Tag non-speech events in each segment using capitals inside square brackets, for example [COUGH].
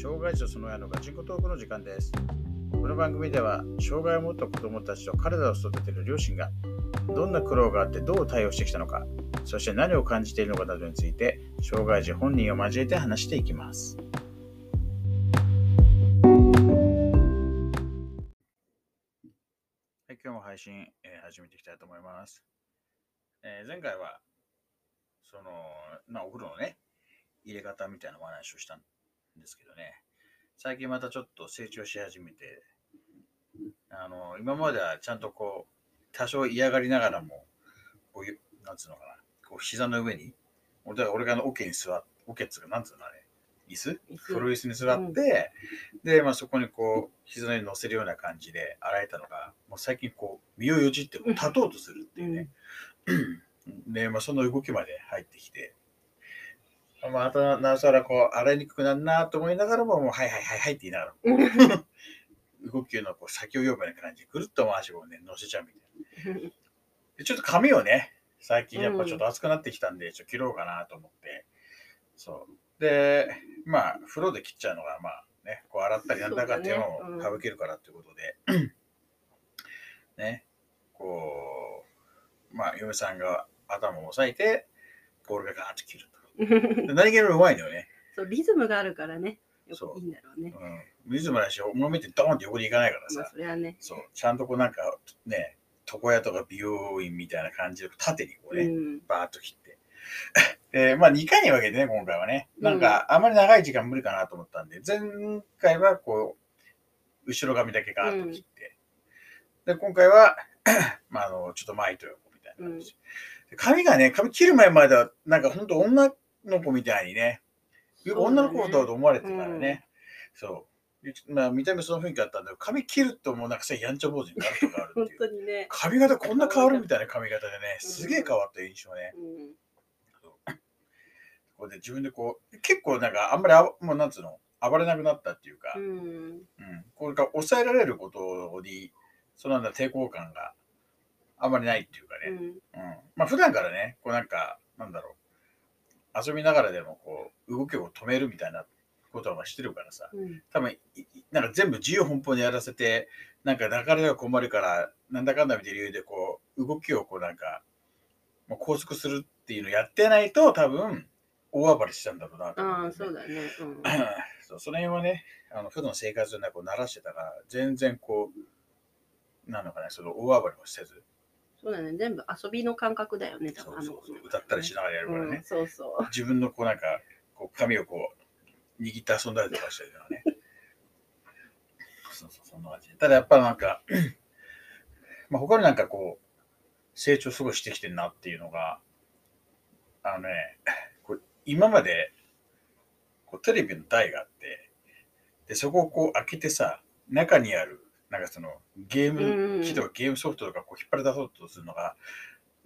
障害児とその親のガチンコトークの時間です。この番組では、障害を持った子供たちと彼らを育てる両親が、どんな苦労があってどう対応してきたのか、そして何を感じているのかなどについて、障害児本人を交えて話していきます。はい、今日も配信、えー始めていきたいと思います。えー前回は、その、まあ、お風呂のね、入れ方みたいなお話をしたんですけどね、最近またちょっと成長し始めて、あの、今まではちゃんとこう、多少嫌がりながらも、こういう、なんつうのかな、こう膝の上に、俺が俺があの桶に座っ、桶っつうか、なんつうのあれ、椅子？椅子。プロ椅子に座って、で、まあそこにこう、膝の上に乗せるような感じで洗えたのが、もう最近こう、身をよじって立とうとするっていうね。で、まあその動きまで入ってきて、またなおさらこう、洗いにくくなるなと思いながらも、もう、はいはいはいはいって言いながら、[LAUGHS] 動きのこう先を読むような感じで、ぐるっと足をね、乗せちゃうみたいな。[LAUGHS] でちょっと髪をね、最近やっぱちょっと暑くなってきたんで、ちょっと切ろうかなと思って、そう。で、まあ、風呂で切っちゃうのが、まあね、こう洗ったりなんだか手そうだねうんを省けるからってことで、ね、こう、まあ、嫁さんが頭を押さえて、ボールがガーッと切ると。で [LAUGHS] 何気にうまいのよね。そうリズムがあるからねよそうくいいんだろうねうん。リズムだし、重めってドーンって横に行かないからまあさ、それはねそう、ちゃんとこうなんかね、床屋とか美容院みたいな感じで縦にこうね、うんバーッと切って。[LAUGHS] で、まあ2回に分けてね、今回はね。なんかあまり長い時間無理かなと思ったんで、前回はこう、後ろ髪だけガーッと切って。で、今回は、[CLEARS THROAT] まああの、ちょっと前と横みたいな感じ。で髪がね、髪切る前までは、なんかほんと女の子みたいにね、よく女の子だと思われてたからね。そう。でまあ見た目その雰囲気あったんだけど、髪切るともうなんかさ、やんちゃ坊主になるとかある本っていう。当にね。髪型こんな変わるみたいな髪型でね、すげえ変わった印象ね。うん。これで自分でこう、結構なんかあんまりあ、もうなんつうの、暴れなくなったっていうか、ううん、んこれが抑えられることに、そのなんだ抵抗感があんまりないっていうかね。うん。うん。まあ普段からね、こうなんか、なんだろう、遊びながらでもこう、動きを止めるみたいなことはしてるからさ、うん。多分なんか全部自由奔放にやらせて、なんか流れが困るから、なんだかんだみたいな理由でこう、動きをこうなんか、もう拘束するっていうのをやってないと、多分、大暴れしたんだろうなと思ああそうだね。うん。[CLEARS THROAT] そうその辺はね、あの普段の生活でこう慣らしてたから、全然こう、なのかね、その大暴れもせず、そうだね。全部遊びの感覚だよね。そうそうそう。歌ったりしながらやるからね、うん。そうそう。自分のこうなんか、こう髪をこう、握って遊んだりとかしてるのね。そうそう、そんな感じ。ただやっぱなんか、[CLEARS THROAT] まあ他になんかこう、成長すごいしてきてるなっていうのが、あのね、こう今までこうテレビの台があって、で、そこをこう開けてさ、中にある、なんかそのゲーム機とかゲームソフトとかこう引っ張り出そうとするのが、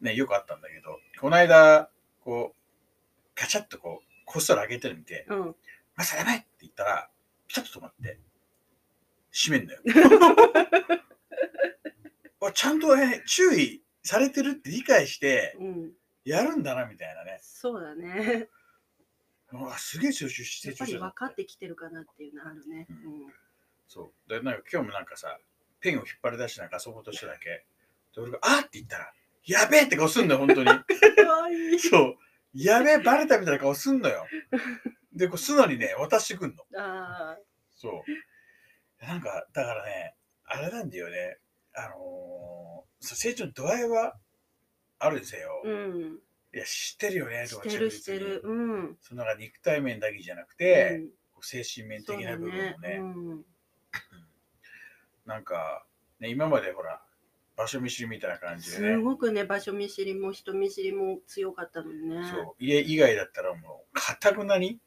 ね、よくあったんだけど、この間、こう、ガチャッとこう、こっそり開けてるの見て、うん。まさやばいって言ったら、ピタッと止まって、閉めんだよ。[LAUGHS] あちゃんとね、注意されてるって理解して、うん。やるんだな、みたいなね。そうだね。うわ、すげえ成長してる。やっぱり分かってきてるかなっていうのあるね。うんそう。で、なんか今日もなんかさ、ペンを引っ張り出してなんか遊ぼうとしただけ。で、俺が、あーって言ったら、やべえって顔すんのよ、本当に。そう。やべえ、バレたみたいな顔すんのよ。で、こう素直にね、渡してくんの。あそう。なんか、だからね、あれなんだよね。あのー成長の度合いはあるんですよ。あうんいや、知ってるよね、とかしてるしてるうんそのなんか肉体面だけじゃなくうて、う精神面的な部分ねもね、うんなんか、ね、今までほら、場所見知りみたいな感じですね。ごくね場所見知りも人見知りも強かったのにねそう。家以外だったらもう、かたくなに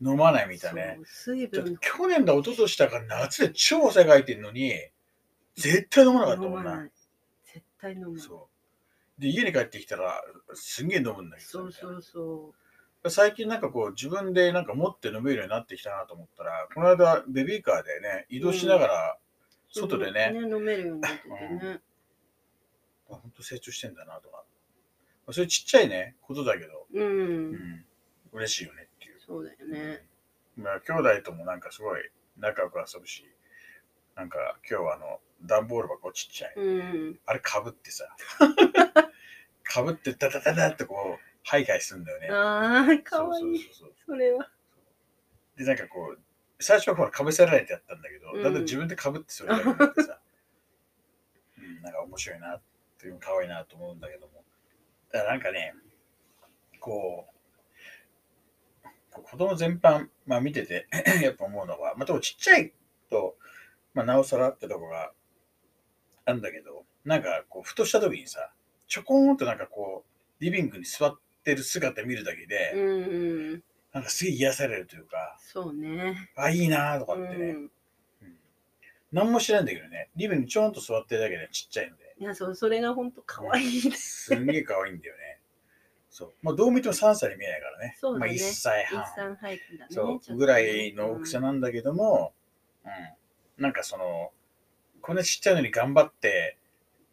飲まないみたいなね。水分去年だ、一昨年だから夏で超汗かいてんのに、絶対飲まなかったもんな。飲まない絶対飲まないそう。で、家に帰ってきたら、すんげえ飲むんだけど。そうそうそ最近なんかこう、自分でなんか持って飲めるようになってきたなと思ったら、この間、ベビーカーでね、移動しながら、う外でね、飲めるようになっててね。あ本当成長してんだなとか。まあそれちっちゃいね、ことだけど、ううん。ん、嬉しいよねっていう。そうだよね。まあ、兄弟ともなんかすごい仲良く遊ぶし、なんか今日はあの、段ボール箱ちっちゃい。うん。あれかぶってさ、[LAUGHS] かぶってダダダダってこう、ハイハイするんだよね。ああ、かわいい。それは。で、なんかこう、最初はほら、かぶせられてやったんだけど、うんだんだん自分でかぶってそれだけになってさ、[LAUGHS] うん、なんか面白いなっていう、可愛いなと思うんだけども。だからなんかね、こう、こう子供全般、まあ見てて、[CLEARS THROAT] やっぱ思うのは、まあ、でもちっちゃいと、まあ、なおさらってとこがあるんだけど、なんかこう、ふとした時にさ、ちょこーんとなんかこう、リビングに座ってる姿見るだけで、うんうん。なんかすげえ癒されるというか、そうね。あ、いいなーとかうってね、ん。うん何も知らんだけどね、リビングにちょんと座ってるだけでちっちゃいので、いや、そう、それが本当可愛いです。すんげえ可愛いんだよね。そう。まあ、どう見ても3歳に見えないからね。そうだねまあ、1歳一半。産入ってだね。そう、ぐらいの大きさなんだけども、うん。なんかその、こんなちっちゃいのに頑張って、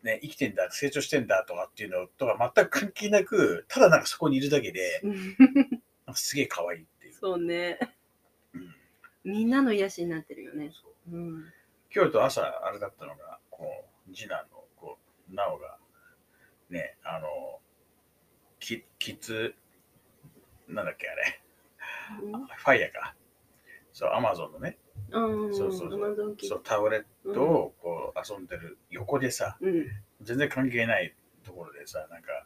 ね、生きてんだ、成長してんだとかっていうのとか全く関係なく、ただなんかそこにいるだけで、うんなんかすげえ可愛いっていう。そうね。うんみんなの癒しになってるよね。そううん。今日と朝あれだったのが、こう、次男の、こう、なおが、ね、あの、キキッズ、なんだっけあれ、ファイヤーか。そう、アマゾンのね、うん。そうそうそうそう、タブレットをこう遊んでる横でさ、うん。全然関係ないところでさ、なんか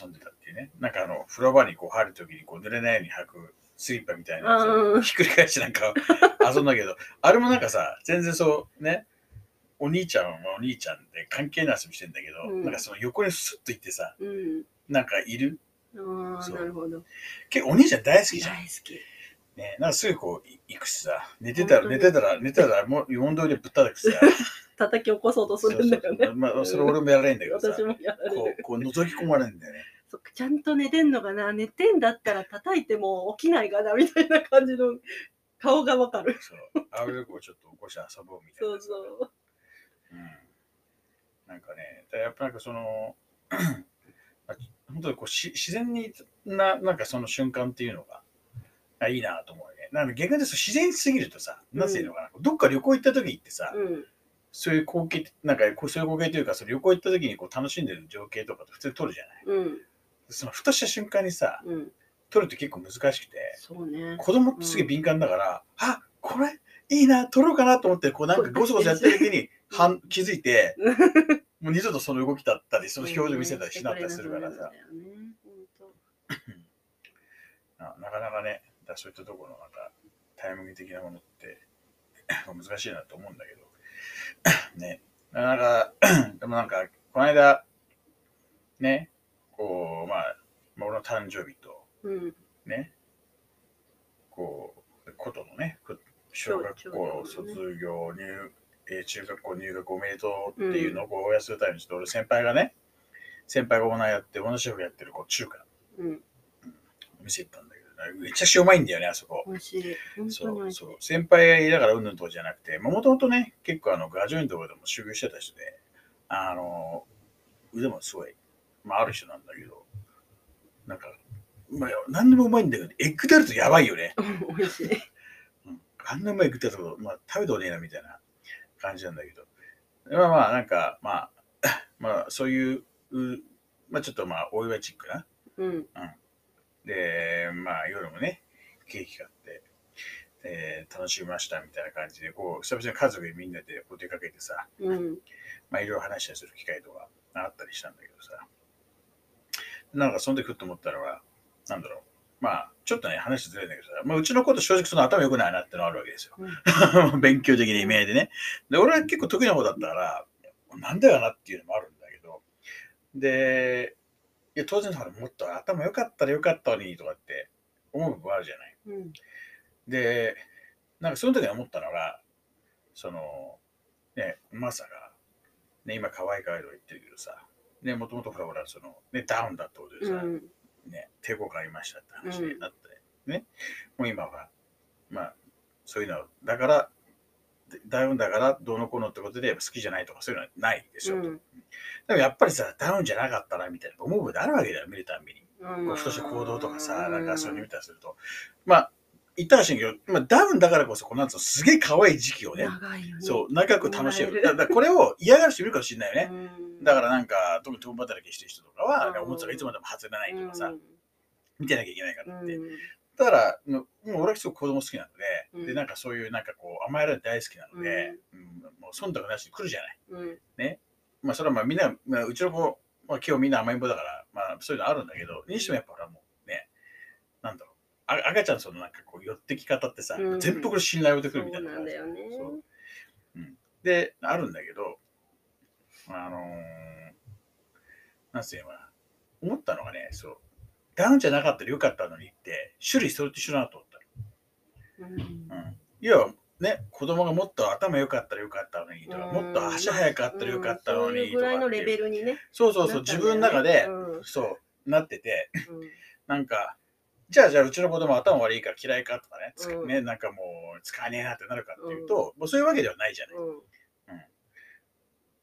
遊んでたっていうね。なんかあの、風呂場にこう入るときにこう濡れないように履くスリッパみたいなやつをうんひっくり返してなんか [LAUGHS] 遊んだけど、あれもなんかさ、全然そうね、お兄ちゃんはお兄ちゃんで関係ない遊びしてんだけど、うんなんかその横にスッと行ってさ、うん。なんかいる？ああ、なるほど。結構お兄ちゃん大好きじゃん。大好き。ね、なんかすぐこうい行くしさ、寝てたら、寝てたら、寝てたら、もう問答でぶったたくしさ、[LAUGHS] 叩き起こそうとするんだよねそうそう。まあ、それ俺もやられんだけどさ、私もやられる。こう、こう覗き込まれるんだよね。ちゃんと寝てんのかな寝てんだったら叩いても起きないかなみたいな感じの顔がわかる。そう。あれでこうちょっと起こして遊ぼうみたいな。そうそう。うん。なんかね、やっぱなんかその、[CLEARS THROAT] まあ本当にこうし自然にな、なんかその瞬間っていうのが、あいいなと思うよね。なんか逆に自然すぎるとさ、なんていうのかな、どっか旅行行った時ってさ、うん。そういう光景、なんかそういう光景というか、その旅行行った時にこう楽しんでる情景とかって普通に撮るじゃない。うん。そのふとした瞬間にさ、うん。撮るって結構難しくて、そうね。子供ってすげえ敏感だから、あこれいいな、撮ろうかなと思って、こうなんかゴソゴソやってる時にはん気づいて、もう二度とその動きだったり、その表情見せたりしなかったりするからさ、あなかなかね、だからそういったところのなんかタイミング的なものって [LAUGHS] 難しいなと思うんだけど、[COUGHS] ね、なんか、[COUGHS] でもなんか、この間、ね、こう、まあ、まあ俺の誕生日と、うん。ね、こう、ことのね、こ小学校卒業、入えー中学校入学おめでとうっていうのをこうおやするためにちょっと俺先輩がね、先輩がオーナーやって、同じシェフやってるこう中華。うん。お店行ったんだめちゃくちゃうまいんだよね、あそこ。美味しい。本当にそうそう。先輩だからうんぬんとかじゃなくて、もともとね、結構あの、ガジョインのところでも修行してた人で、あの、腕もすごい、まあ、ある人なんだけど、なんか、まあ、何でもうまいんだけど、エッグタルトやばいよね。[LAUGHS] 美味しい。うんあんなうまいエッグタルト、まあ、食べたことねえなみたいな感じなんだけど、まあまあ、なんか、まあ、[LAUGHS] まあ、そういう、うまあ、ちょっとまあ、お祝いチックな。うん。で、まあ、夜もね、ケーキ買って、えー楽しみましたみたいな感じで、こう、久々に家族でみんなでこう出かけてさ、うん。まあ、いろいろ話したりする機会とかあったりしたんだけどさ、なんかその時ふっと思ったのは、なんだろう、まあ、ちょっとね、話ずれるんだけどさ、まあ、うちのこと正直その頭良くないなってのがあるわけですよ。[LAUGHS] 勉強的な意味でね。で、俺は結構得意な方だったから、なんだよなっていうのもあるんだけど、で、いや、当然ほらもっと頭良かったら良かったのにとかって思う部分あるじゃない。うん。で、なんかその時に思ったのが、その、ね、マサが、ね、今可愛い可愛いとか言ってるけどさ、ね、もともとほら、その、ね、ダウンだってことでさ、うん。ね、抵抗感ありましたって話になって、ね、もう今は、まあ、そういうの、だから、でダウンだからどうのこうのってことで好きじゃないとかそういうのはないでしょ。うんでもやっぱりさ、ダウンじゃなかったなみたいな思うことあるわけだよ、見るたんびに。うんふとした行動とかさ、なんかそういうの見たりすると。まあ、言ったらしいけど、まあ、ダウンだからこそ、この夏すげえ可愛い時期をね。そう、長く楽しめる。もらえるだだからこれを嫌がる人いるかもしれないよね。うんだからなんか、特に共働きしてる人とかは、うんおもちゃがいつまでも外れないとかさ、うん見てなきゃいけないからって。うんだから、もう俺はすごく子供好きなので、うんで、なんかそういうなんかこう、甘えら大好きなので、うん。もう忖度なしに来るじゃない。うん。まあそれはまあみんな、まあ、うちの子、まあ今日みんな甘えん坊だから、まあそういうのあるんだけど、にしてもやっぱ俺はもうね、なんだろう、あ赤ちゃんのそのなんかこう寄ってき方ってさ、うん。全部これ信頼を置いてくそうるみたいな感じ。なんだよね。そう。うん。で、あるんだけど、あのー、なんつうのかな、思ったのがね、そう、ダウンじゃなかったらよかったのにって、種類それと一緒だなと思ったうん。の。うん。要は、ね、子供がもっと頭良かったらよかったのにとか、もっと足早かったらよかったのにとかう。ぐらいのレってベルにね。そうそうそう、自分の中で、うん。そう、なってて、うん。なんか、じゃあじゃあうちの子供頭悪いから嫌いかとかね、つねなんかもう使わねえなってなるかっていうと、もうそういうわけではないじゃない。うん。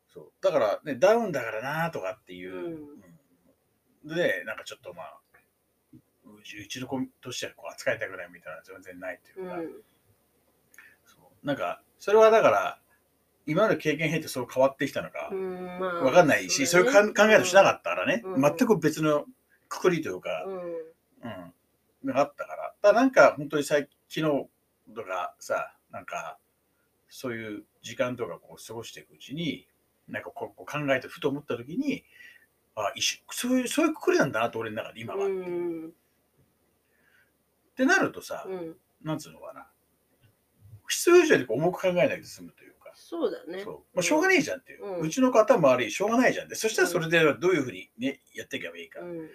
そう。だから、ね、ダウンだからなとかっていう、で、なんかちょっとまあ、うちの子としてはこう扱いたくないみたいな全然ないっていうか、なんか、それはだから、今まで経験経てそう変わってきたのかわかんないし、そういう考えをしなかったからね、うん全く別のくくりというか、うんうん、があったから。だなんか本当に最昨日とかさ、なんかそういう時間とかこう過ごしていくうちに、なんかこう考えてふと思った時に、あ一緒そういう、そういうくくりなんだなと俺の中で今は。うっんてなるとさ、うんなんつうのかな。必要以上に重く考えないで済むというか。そうだね。そう。まあ、しょうがねえじゃんっていう、ううんちの方も悪いしょうがないじゃんでそしたらそれでどういうふうに、ね、やっていけばいいか、うん。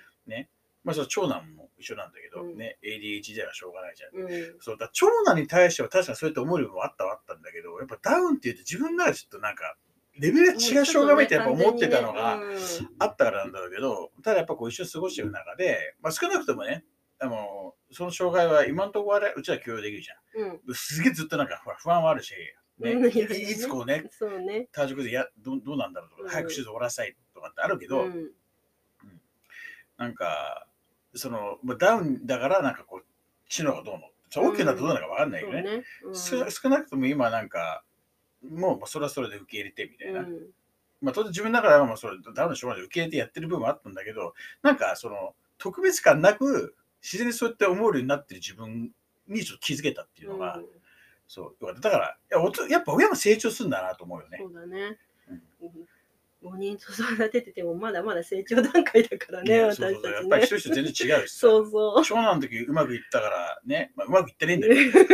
まあその長男も一緒なんだけど、うん。ね。ADHD はしょうがないじゃんう。ん。そうだ長男に対しては確かにそうやって思うよりもあったはあったんだけど、やっぱダウンって言うと自分ならちょっとなんか、レベルが違う障害みたいなやっぱ思ってたのがあったからなんだろうけど、ただやっぱこう一緒に過ごしていく中で、まあ、少なくともね、あのその障害は今のところはうちは許容できるじゃん。うんすげえずっとなんか不安はあるし、ね、うんい [LAUGHS] いつこうね、そうね。体重でやどどうなんだろうとうんか、早く手術終わらせたいとかってあるけど、うんなんか、その、まあ、ダウンだからなんかこう、知能がどうの。そう大きくなったらどうなるかわかんないよね。ね。うん少少なくとも今なんか、もうそれはそれで受け入れてみたいな。うんまあ当然自分の中ではもうそれダウンのしょうがないで受け入れてやってる部分はあったんだけど、なんかその特別感なく自然にそうやって思うようになってる自分にちょっと気づけたっていうのが、うんそう。だから、いやおとやっぱ親も成長するんだなと思うよねそ。うだねうん。5人育てててもまだまだ成長段階だからね、ね私たちそうそうそうやっぱりね。一人一人全然違うしさ。そうそう。長男の時うまくいったからね、まあ、うまくいってねえんだけど、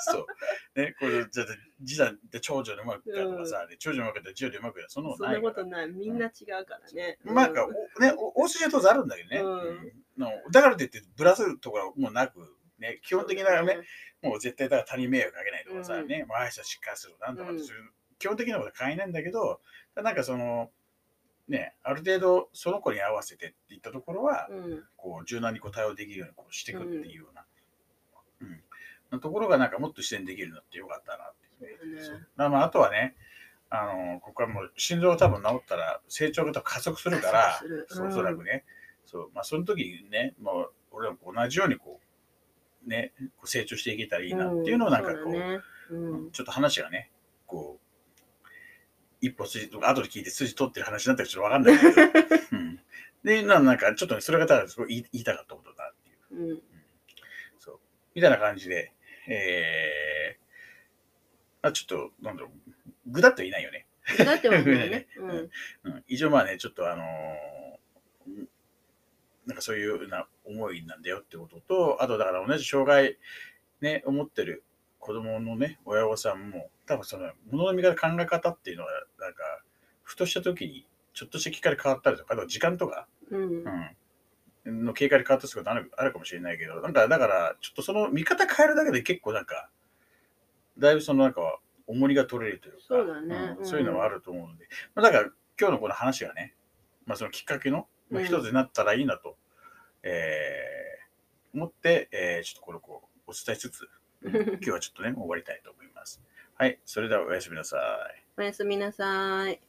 そう。ね、これ、じゃあ、次男で長女でうまくいったとかさ、で長女でうまくいったら次女でうまくいったそんなことそんないから。なことない。みんな違うからね。まあ、なんか、おね、お大筋は当然あるんだけどね。うんうんのだからといって、ブラすところはもうなく、ね、基本的なね、もう絶対だから他人迷惑かけないとかさ、うん。ね、まあ、しっかりするなんとかってうんそういう、基本的なことは変えないんだけど、なんかその、ね、ある程度その子に合わせてっていったところは、うん。こう柔軟にこう対応できるようにこうしていくっていうような、うん。なところがなんかもっと自然にできるようになってよかったなってまあまああとはね、あのここはもう心臓が多分治ったら成長が加速するからおそらくね、そうまあ、その時にね、もう俺らも同じようにこう、ね、こう成長していけたらいいなっていうのをなんかこう、そだねうんちょっと話がね、こう、一歩筋とか、後で聞いて筋取ってる話になったらちょっとわかんないけど、[LAUGHS] うん、で、ななんかちょっとね、それがただすごい言い言いたかったことだなっていう。うん。そう。みたいな感じで、えー、あちょっと、なんだろう、ぐだっと言いないよね。だって思 [LAUGHS] うよね。うんうん。うん、以上まあね、ちょっとあのーなんかそういうな思いなんだよってことと、あとだから同じ障害、ね、思ってる子供のね、親御さんも、多分その、ものの見方、考え方っていうのは、なんか、ふとした時に、ちょっとしたきっかけ変わったりとか、あと時間とか、うん。うん、の経過で変わったりすることあるあるかもしれないけど、なんか、だから、ちょっとその見方変えるだけで結構なんか、だいぶそのなんか、重りが取れるというか、そうだね。うん。ん。そういうのはあると思うので、まあ、だから今日のこの話がね、まあ、そのきっかけのまあうん一つになったらいいなと、えー思って、えーちょっとこれをこうお伝えしつつ、[LAUGHS] 今日はちょっとね、終わりたいと思います。はい、それではおやすみなさい。おやすみなさい。